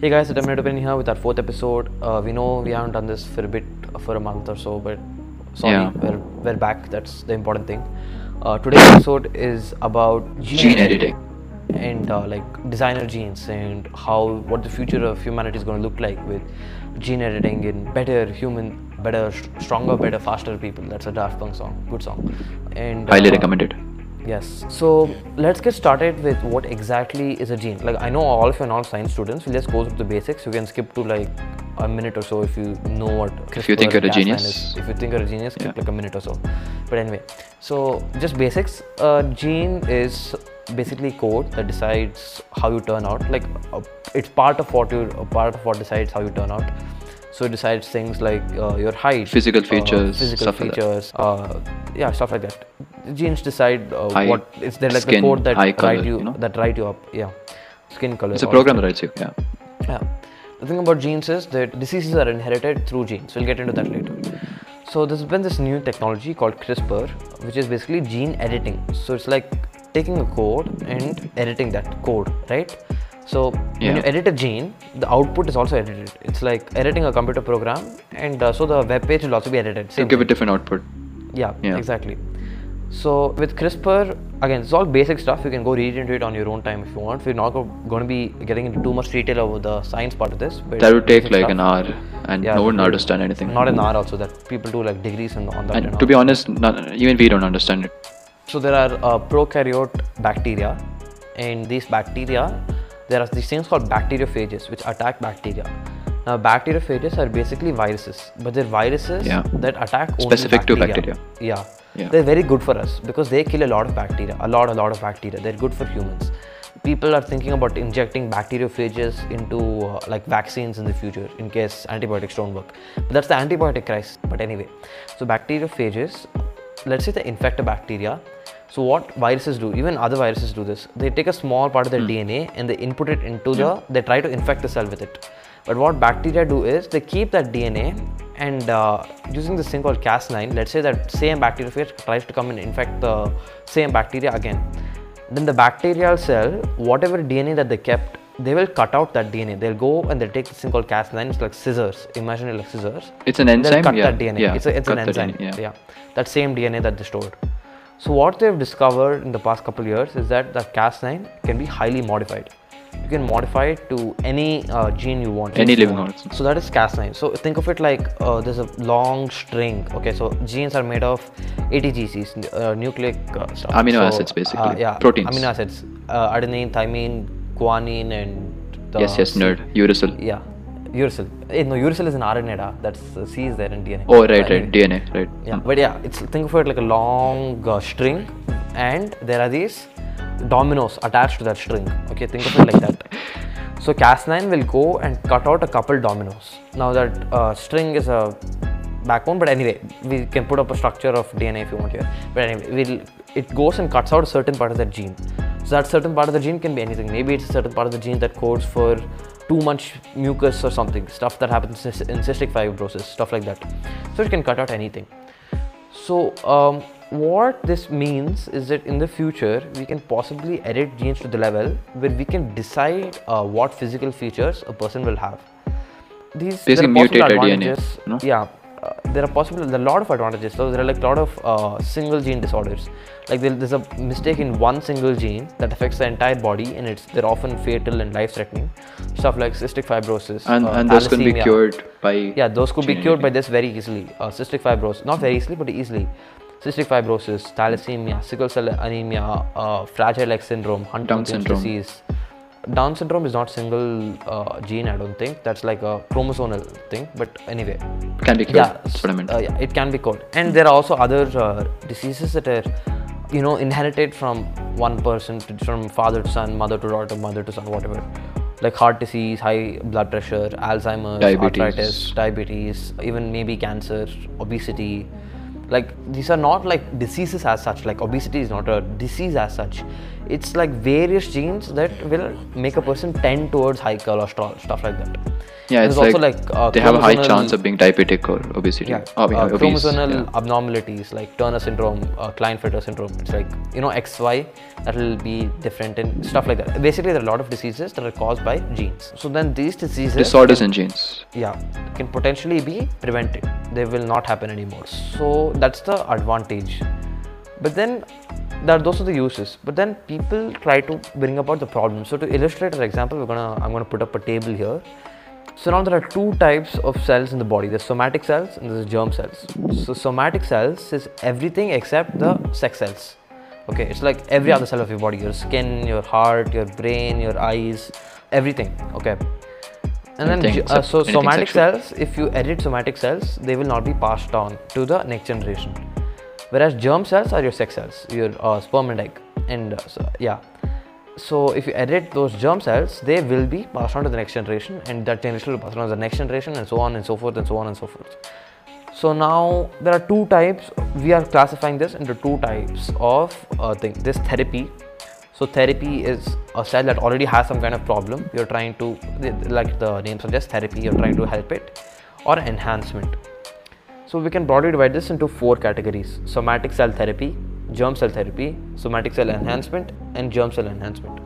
Hey guys, it's Dominic Opinion here with our fourth episode. Uh, we know we haven't done this for a bit, for a month or so, but sorry, Yeah. we're, we're back. That's the important thing. Uh, today's episode is about Gene editing. and uh, like designer genes and how what the future of humanity is going to look like with gene editing in better human, better, stronger, better, faster people. That's a Daft Punk song, good song. And Highly uh, recommended. Yes. So let's get started with what exactly is a gene. Like I know all of you are not science students. We'll just go through the basics. You can skip to like a minute or so if you know what. If you think CRISPR, you're a genius. Is. If you think you're a genius, skip Yeah. like a minute or so. But anyway, so just basics. A gene is basically code that decides how you turn out. Like uh, it's part of what you, part of what decides how you turn out. So it decides things like uh, your height, Physical uh, features, physical stuff like that. features, uh, yeah, stuff like that. Genes decide uh, Height, what it's they're like the code that write color, you, you know? that write you up. Yeah, skin color. It's a program that that writes you. Yeah. Yeah. The thing about genes is that diseases are inherited through genes. We'll get into that later. So there's been this new technology called CRISPR, which is basically gene editing. So it's like taking a code and editing that code, right? So when you edit a gene, the output is also edited. It's like editing a computer program, and uh, so the web page will also be edited. So Same give it different output. Yeah, Yeah. exactly. So with CRISPR, again, it's all basic stuff. You can go read into it on your own time if you want. We're not going to be getting into too much detail over the science part of this. But That would take like stuff. an hour, and Yeah, no one understand anything. Not an hour also that people do like degrees on, on that. And and to be honest, not, even we don't understand it. So there are uh, prokaryote bacteria, and these bacteria, there are these things called bacteriophages which attack bacteria. Now bacteriophages are basically viruses, but they're viruses Yeah. that attack only Specific to bacteria. Yeah. Yeah. They're very good for us because they kill a lot of bacteria, a lot, a lot of bacteria. They're good for humans. People are thinking about injecting bacteriophages into uh, like vaccines in the future in case antibiotics don't work. But that's the antibiotic crisis. But anyway, so bacteriophages, let's say they infect a bacteria. So what viruses do, even other viruses do this. They take a small part of their DNA and they input it into the, they try to infect the cell with it. But what bacteria do is they keep that DNA and uh, using this thing called Cas9, let's say that same bacteriophage tries to come and infect the same bacteria again. Then the bacterial cell, whatever DNA that they kept, they will cut out that DNA. They'll go and they'll take this thing called Cas9. It's like scissors. Imagine it like scissors. It's an They'll enzyme. cut yeah. that DNA. Yeah. It's, a, it's an enzyme. DNA, yeah. That same DNA that they stored. So what they've discovered in the past couple of years is that the Cas9 can be highly modified. You can modify it to any uh, gene you want. Any living organism. So that is Cas9. So think of it like uh, there's a long string. Okay, so genes are made of ATGCs, uh, nucleic uh, stuff. Amino So, acids, basically. Uh, yeah, Proteins. Amino acids. Uh, adenine, thymine, guanine, and the Yes, yes, nerd. Uracil. Yeah, uracil. Eh, no, uracil is an RNA. Da. That's uh, C is there in DNA. Oh, right, right. DNA, right. Yeah, but yeah, it's think of it like a long uh, string, and there are these dominoes attached to that string. Okay, think of it like that. So Cas9 will go and cut out a couple dominoes. Now that uh, string is a backbone, but anyway, we can put up a structure of DNA if you want here. But anyway, we'll, it goes and cuts out a certain part of that gene. So that certain part of the gene can be anything. Maybe it's a certain part of the gene that codes for too much mucus or something, stuff that happens in cystic fibrosis, stuff like that. So it can cut out anything. So, um, what this means is that in the future, we can possibly edit genes to the level where we can decide uh, what physical features a person will have. These Basically mutated DNA, no? Yeah, there are possible there are a lot of advantages. So there are like a lot of uh, single gene disorders. Like there, there's a mistake in one single gene that affects the entire body, and it's they're often fatal and life-threatening. Stuff like cystic fibrosis And, uh, and those can be cured by. Yeah, those could be cured by this very easily. Uh, cystic fibrosis, not very easily, but easily. Cystic fibrosis, thalassemia, sickle cell anemia, uh, fragile X syndrome, Huntington's syndrome. disease. Down syndrome is not single uh, gene, I don't think. That's like a chromosomal thing. But anyway, Can be cured. yeah, That's what I meant. uh, yeah, it can be caught. And there are also other uh, diseases that are, you know, inherited from one person, to, from father to son, mother to daughter, mother to son, whatever. Like heart disease, high blood pressure, Alzheimer's, Diabetes. arthritis, diabetes, even maybe cancer, obesity. like these are not like diseases as such like obesity is not a disease as such it's like various genes that will make a person tend towards high cholesterol stuff like that Yeah, it's like, also like uh, they have a high chance of being diabetic or obesity. yeah, Oh, yeah, uh, obese. chromosomal yeah. abnormalities like Turner syndrome, uh, Klinefelter syndrome. It's like you know XY that will be different and stuff like that. Basically, there are a lot of diseases that are caused by genes. So then these diseases Disorders in genes. yeah can potentially be prevented they will not happen anymore so that's the advantage but then there are those are the uses. But then people try to bring about the problem. So to illustrate an example we're gonna i'm gonna put up a table here. So now there are two types of cells in the body. There's somatic cells and there's germ cells. So somatic cells is everything except the sex cells. Okay it's like every other cell of your body your skin your heart your brain your eyes everything okay? And then Anything uh, so somatic sexual. cells if you edit somatic cells they will not be passed on to the next generation whereas germ cells are your sex cells your uh, sperm and egg. And uh, so, yeah. So if you edit those germ cells they will be passed on to the next generation and that generation will pass on to the next generation and so on and so forth and so on and so forth. So now there are two types we are classifying this into two types of uh, thing this therapy. So therapy is a cell that already has some kind of problem. You're trying to like the name suggests therapy you're trying to help it or enhancement so we can broadly divide this into four categories somatic cell therapy, germ cell therapy, somatic cell enhancement, and germ cell enhancement.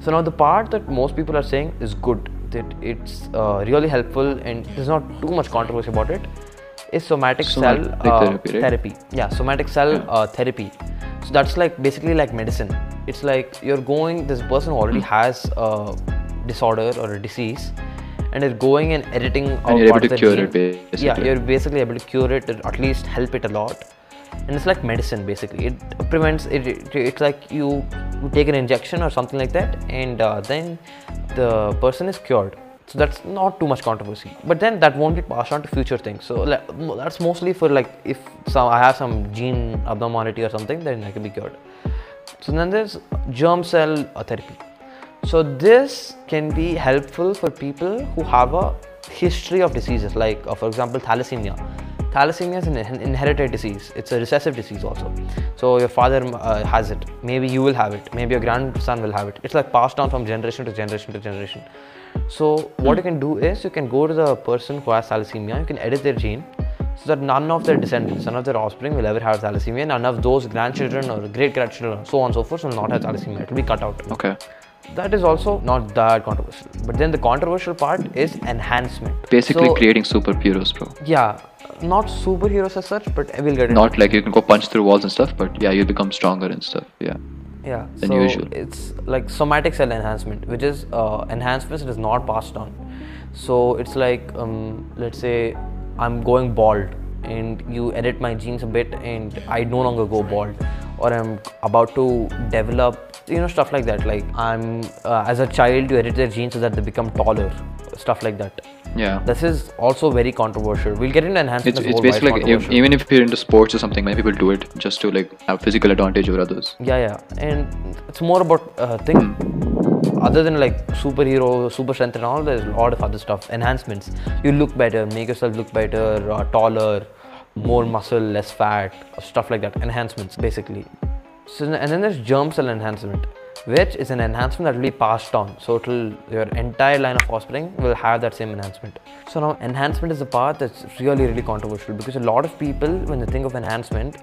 So now the part that most people are saying is good, that it's uh, really helpful and there's not too much controversy about it, is somatic, Somatic cell uh, therapy, right? therapy. Yeah, somatic cell Yeah. uh, therapy. So that's like basically like medicine. It's like you're going, this person already Hmm. has a disorder or a disease and is going and editing out And you're able to cure it, Yeah, you're basically able to cure it or at least help it a lot. And it's like medicine basically. It prevents it. it it's like you, you take an injection or something like that, and uh, then the person is cured. So that's not too much controversy. But then that won't be passed on to future things. So like, that's mostly for like if some I have some gene abnormality or something, then I can be cured. So then there's germ cell uh, therapy. So this can be helpful for people who have a history of diseases, like uh, for example thalassemia. Thalassemia is an inherited disease. It's a recessive disease also. So your father uh, has it. Maybe you will have it. Maybe your grandson will have it. It's like passed down from generation to generation to generation. So what you can do is you can go to the person who has thalassemia. You can edit their gene so that none of their descendants, none of their offspring will ever have thalassemia. None of those grandchildren or great grandchildren, so on and so forth, will not have thalassemia. It will be cut out. Okay. That is also not that controversial. But then the controversial part is enhancement. Basically So, creating superheroes, bro. Yeah, not superheroes as such, but we'll get into Not like you can go punch through walls and stuff, but yeah, you become stronger and stuff. Yeah. yeah than so usual. it's like somatic cell enhancement which is uh, enhancements that is not passed on so it's like um, let's say i'm going bald and you edit my genes a bit and i no longer go bald or i'm about to develop you know stuff like that like i'm uh, as a child you edit their genes so that they become taller stuff like that Yeah. this is also very controversial we'll get into enhancement It's, it's basically like if, even if you're into sports or something, many people do it just to like have physical advantage over others. Yeah, yeah, and it's more about uh, thing. Other than like superhero, super strength, and all, there's a lot of other stuff. Enhancements. You look better, make yourself look better, uh, taller, more muscle, less fat, stuff like that. Enhancements, basically. So and then there's germ cell enhancement, which is an enhancement that will be passed on. So it'll your entire line of offspring will have that same enhancement. So now enhancement is the part that's really really controversial because a lot of people when they think of enhancement,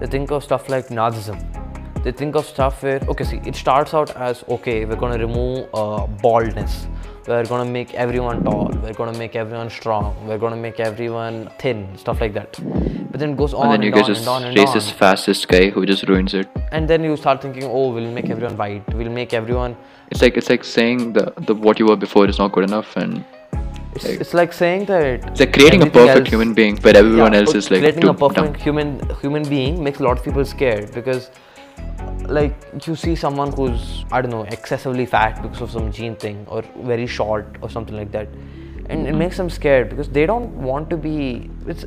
they think of stuff like Nazism they think of stuff where okay see it starts out as okay we're going to remove uh, baldness we're going to make everyone tall. We're going to make everyone strong. We're going to make everyone thin stuff like that. But then it goes on And and, then you get on this and on and racist, on. fascist guy who just ruins it. and then you start thinking oh we'll make everyone white. We'll make everyone It's like it's like saying the, the what you were before is not good enough, and it's, it's like saying that it's like creating a perfect else- human being, but everyone Yeah, else is like creating a perfect dumb. human human being makes a lot of people scared because like you see someone who's I don't know excessively fat because of some gene thing or very short or something like that and it makes them scared because they don't want to be it's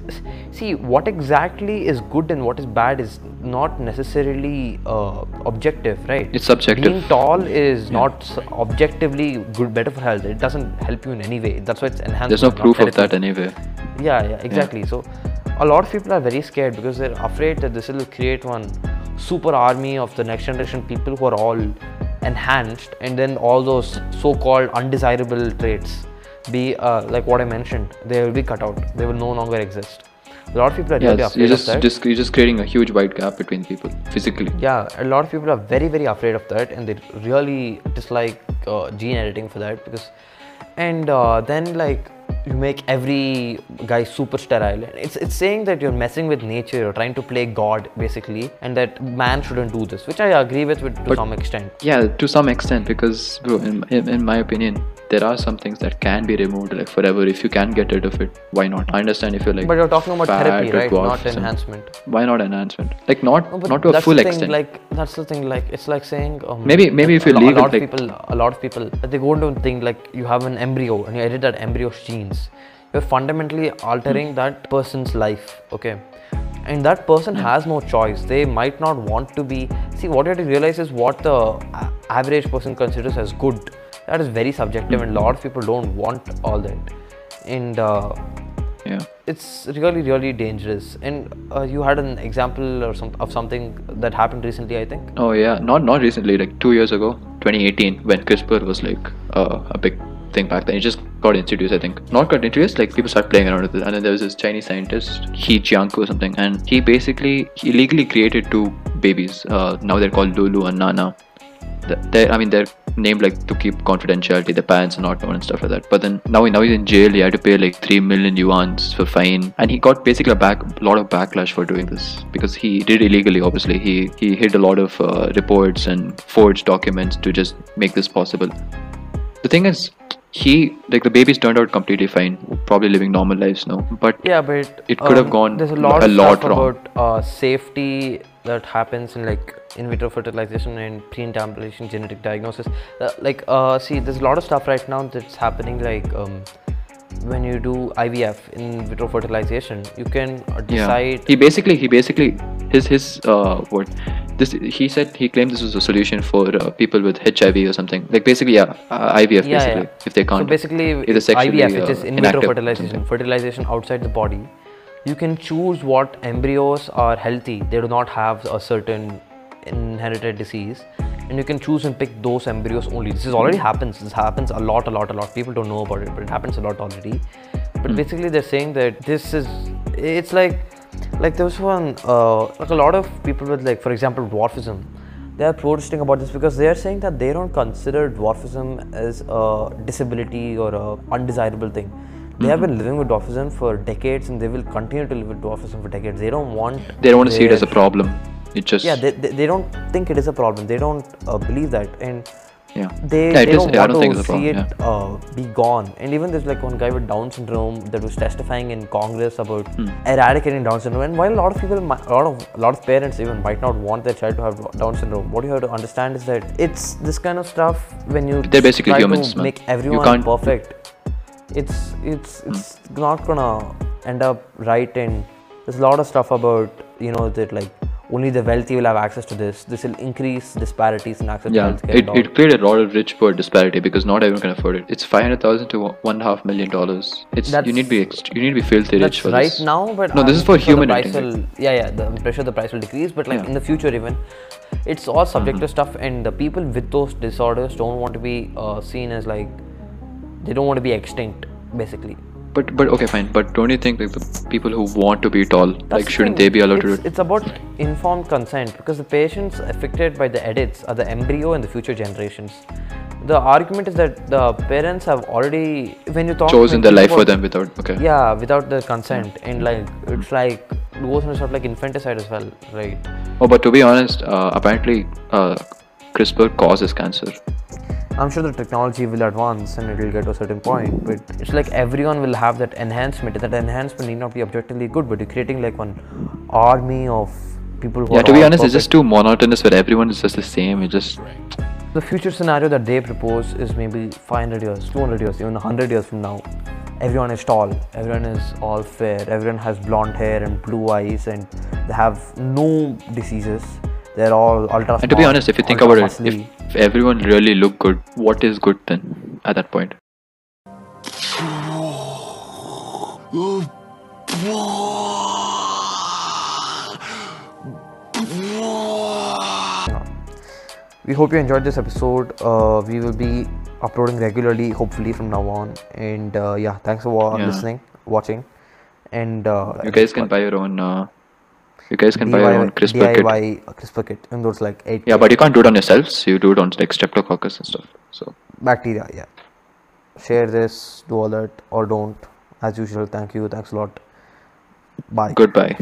see what exactly is good and what is bad is not necessarily uh, objective right? It's subjective. being tall is not objectively good better for health. It doesn't help you in any way. That's why it's enhanced. There's no proof of that anyway. yeah, yeah, exactly. So a lot of people are very scared because they're afraid that this will create one super army of the next generation people who are all enhanced and then all those so-called undesirable traits be uh, like what i mentioned they will be cut out. They will no longer exist. A lot of people are Yeah, really afraid you're of just, that. just you're just creating a huge wide gap between people physically. yeah a lot of people are very very afraid of that and they really dislike uh, gene editing for that because and uh, then like you make every guy super sterile it's it's saying that you're messing with nature you're trying to play god basically and that man shouldn't do this which i agree with, with to But- some extent. Yeah, to some extent, because bro, in, in, in my opinion, there are some things that can be removed like forever. If you can get rid of it, why not? I understand if you're like. but you're talking about fat therapy right not enhancement Why not enhancement? Like not No, not to a full thing, extent. Like that's the thing. Like it's like saying um, Maybe- maybe if a you lo- leave a it lot of like- people, a lot of people, they go into think like you have an embryo and you edit that embryo's genes. You're fundamentally altering that person's life. Okay. And that person has no choice. They might not want to be. See, what you have to realize is what the average person considers as good. That is very subjective, and a lot of people don't want all that. And uh, yeah. it's really really dangerous and uh, you had an example or some of something that happened recently i think Oh yeah, not not recently. Like two years ago, 2018, when CRISPR was like uh, a big thing back then. It just got introduced, I think. Not got introduced. Like people started playing around with it, and then there was this Chinese scientist, He Jiankui or something, and he basically he illegally created two babies. Uh, now they're called Lulu and Nana. Th- They're, I mean, they're named like to keep confidentiality. The parents are not known and stuff like that. But then now, now he's in jail. He had to pay like three million yuan for fine, and he got basically a back lot of backlash for doing this because he did illegally. Obviously, he he hid a lot of uh, reports and forged documents to just make this possible. The thing is, he like the babies turned out completely fine, probably living normal lives now. But yeah but It could have um, gone there's a lot a lot wrong. about uh, safety that happens in like in vitro fertilization and pre-implantation genetic diagnosis uh, like uh, see there's a lot of stuff right now that's happening like um, when you do ivf in vitro fertilization you can uh, yeah, decide he basically he basically his his uh what this he said he claimed this was a solution for uh, people with HIV or something. Like basically, yeah, uh, IVF yeah, basically. yeah. If they can't. So basically, if sexually, IVF, which is in vitro fertilization, fertilization outside the body, you can choose what embryos are healthy. They do not have a certain inherited disease, and you can choose and pick those embryos only. This is already happens. This happens a lot, a lot, a lot. People don't know about it, but it happens a lot already. But basically, they're saying that this is. It's like, like there was one, uh, like a lot of people with like, for example, dwarfism they are protesting about this because they are saying that they don't consider dwarfism as a disability or a undesirable thing. They have been living with dwarfism for decades and they will continue to live with dwarfism for decades. They don't want. They don't want to see it as a problem. It just Yeah, they, they, they don't think it is a problem. They don't uh, believe that. And yeah. they, Yeah, they is- don't I want don't think to it's a see problem, it uh, be gone. And even there's like one guy with Down syndrome that was testifying in Congress about Hmm. eradicating Down syndrome. And while a lot of people, a lot of a lot of parents even might not want their child to have Down syndrome, what you have to understand is that it's this kind of stuff when you They're basically try humans, make everyone can't- perfect. It's it's it's not gonna end up right. And there's a lot of stuff about you know that like. Only the wealthy will have access to this. This will increase disparities in access to Yeah, healthcare. it, it created a lot of rich poor disparity because not everyone can afford it. It's five hundred thousand to one and a half million dollars. It's you need to be ext- you need to be filthy rich That's for right this. now, but no, this I'm is for sure human price will, yeah, yeah. The, I'm sure the price will decrease, but like Yeah. in the future, even it's all subjective Mm-hmm. stuff, and the people with those disorders don't want to be uh, seen as like they don't want to be extinct, basically. But but okay fine. But don't you think like the people who want to be tall That's like the shouldn't they be allowed to it's, do it? It's about informed consent because the patients affected by the edits are the embryo and the future generations. The argument is that the parents have already, when you talk, Chosen their life talk for them without okay. Yeah, without the consent, and like it's like goes into of like infanticide as well, right? Oh, but to be honest, uh, apparently uh, CRISPR causes cancer. I'm sure the technology will advance and it will get to a certain point, but it's like everyone will have that enhancement. That enhancement need not be objectively good, but you're creating like one army of people who Yeah, to be honest, it's just too monotonous where everyone is just the same. It just The future scenario that they propose is maybe 500 years, 200 years, even 100 years from now. Everyone is tall, everyone is all fair, everyone has blonde hair and blue eyes, and they have no diseases. They're all ultra. Smart, and to be honest, if you think about muscly. it, if, everyone really looked good, what is good then at that point? we hope you enjoyed this episode uh, we will be uploading regularly hopefully from now on and uh, yeah thanks for yeah. listening watching and uh, you guys can buy your own uh, you guys can buy your own CRISPR kit. DIY CRISPR kit, and those like eight. Yeah, but you can't do it on yourselves. You do it on like Streptococcus and stuff. So bacteria. Yeah. Share this, do all that, or don't. As usual. Thank you. Thanks a lot. Bye. goodbye.